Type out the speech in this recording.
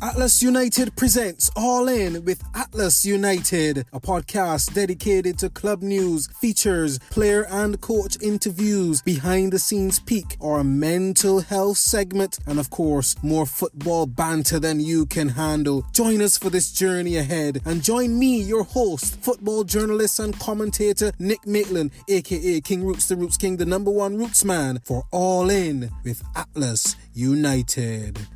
Atlas United presents All In with Atlas United, a podcast dedicated to club news, features, player and coach interviews, behind the scenes peek, our mental health segment, and of course, more football banter than you can handle. Join us for this journey ahead and join me, your host, football journalist and commentator Nick Maitland, aka King Roots, the Roots King, the number one Roots man, for All In with Atlas United.